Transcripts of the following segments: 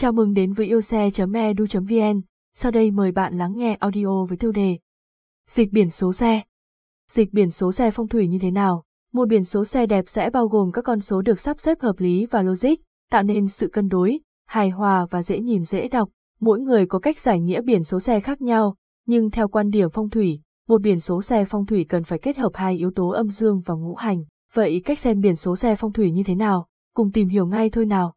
Chào mừng đến với yêu xe.edu.vn, sau đây mời bạn lắng nghe audio với tiêu đề Dịch biển số xe Dịch biển số xe phong thủy như thế nào? Một biển số xe đẹp sẽ bao gồm các con số được sắp xếp hợp lý và logic, tạo nên sự cân đối, hài hòa và dễ nhìn dễ đọc. Mỗi người có cách giải nghĩa biển số xe khác nhau, nhưng theo quan điểm phong thủy, một biển số xe phong thủy cần phải kết hợp hai yếu tố âm dương và ngũ hành. Vậy cách xem biển số xe phong thủy như thế nào? Cùng tìm hiểu ngay thôi nào.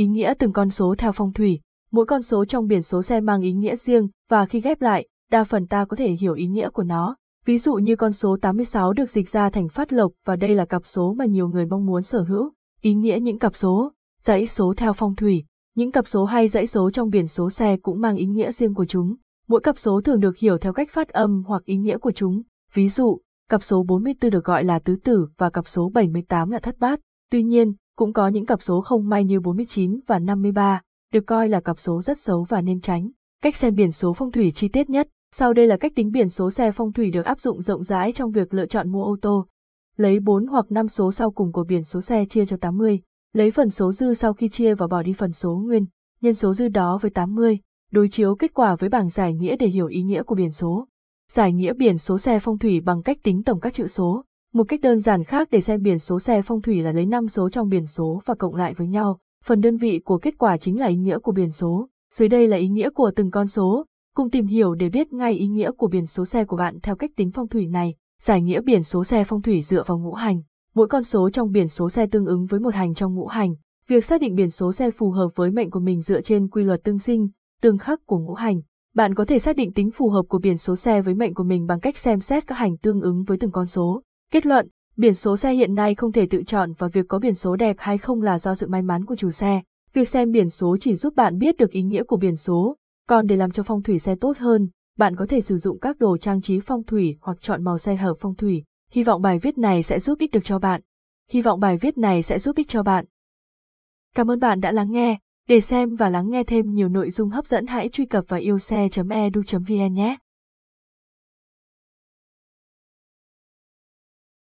Ý nghĩa từng con số theo phong thủy, mỗi con số trong biển số xe mang ý nghĩa riêng và khi ghép lại, đa phần ta có thể hiểu ý nghĩa của nó. Ví dụ như con số 86 được dịch ra thành phát lộc và đây là cặp số mà nhiều người mong muốn sở hữu. Ý nghĩa những cặp số, dãy số theo phong thủy, những cặp số hay dãy số trong biển số xe cũng mang ý nghĩa riêng của chúng. Mỗi cặp số thường được hiểu theo cách phát âm hoặc ý nghĩa của chúng. Ví dụ, cặp số 44 được gọi là tứ tử và cặp số 78 là thất bát. Tuy nhiên, cũng có những cặp số không may như 49 và 53, được coi là cặp số rất xấu và nên tránh. Cách xem biển số phong thủy chi tiết nhất. Sau đây là cách tính biển số xe phong thủy được áp dụng rộng rãi trong việc lựa chọn mua ô tô. Lấy 4 hoặc 5 số sau cùng của biển số xe chia cho 80, lấy phần số dư sau khi chia và bỏ đi phần số nguyên, nhân số dư đó với 80, đối chiếu kết quả với bảng giải nghĩa để hiểu ý nghĩa của biển số. Giải nghĩa biển số xe phong thủy bằng cách tính tổng các chữ số. Một cách đơn giản khác để xem biển số xe phong thủy là lấy 5 số trong biển số và cộng lại với nhau. Phần đơn vị của kết quả chính là ý nghĩa của biển số. Dưới đây là ý nghĩa của từng con số. Cùng tìm hiểu để biết ngay ý nghĩa của biển số xe của bạn theo cách tính phong thủy này. Giải nghĩa biển số xe phong thủy dựa vào ngũ hành. Mỗi con số trong biển số xe tương ứng với một hành trong ngũ hành. Việc xác định biển số xe phù hợp với mệnh của mình dựa trên quy luật tương sinh, tương khắc của ngũ hành. Bạn có thể xác định tính phù hợp của biển số xe với mệnh của mình bằng cách xem xét các hành tương ứng với từng con số. Kết luận, biển số xe hiện nay không thể tự chọn và việc có biển số đẹp hay không là do sự may mắn của chủ xe. Việc xem biển số chỉ giúp bạn biết được ý nghĩa của biển số, còn để làm cho phong thủy xe tốt hơn, bạn có thể sử dụng các đồ trang trí phong thủy hoặc chọn màu xe hợp phong thủy. Hy vọng bài viết này sẽ giúp ích được cho bạn. Hy vọng bài viết này sẽ giúp ích cho bạn. Cảm ơn bạn đã lắng nghe. Để xem và lắng nghe thêm nhiều nội dung hấp dẫn hãy truy cập vào yêu xe.edu.vn nhé.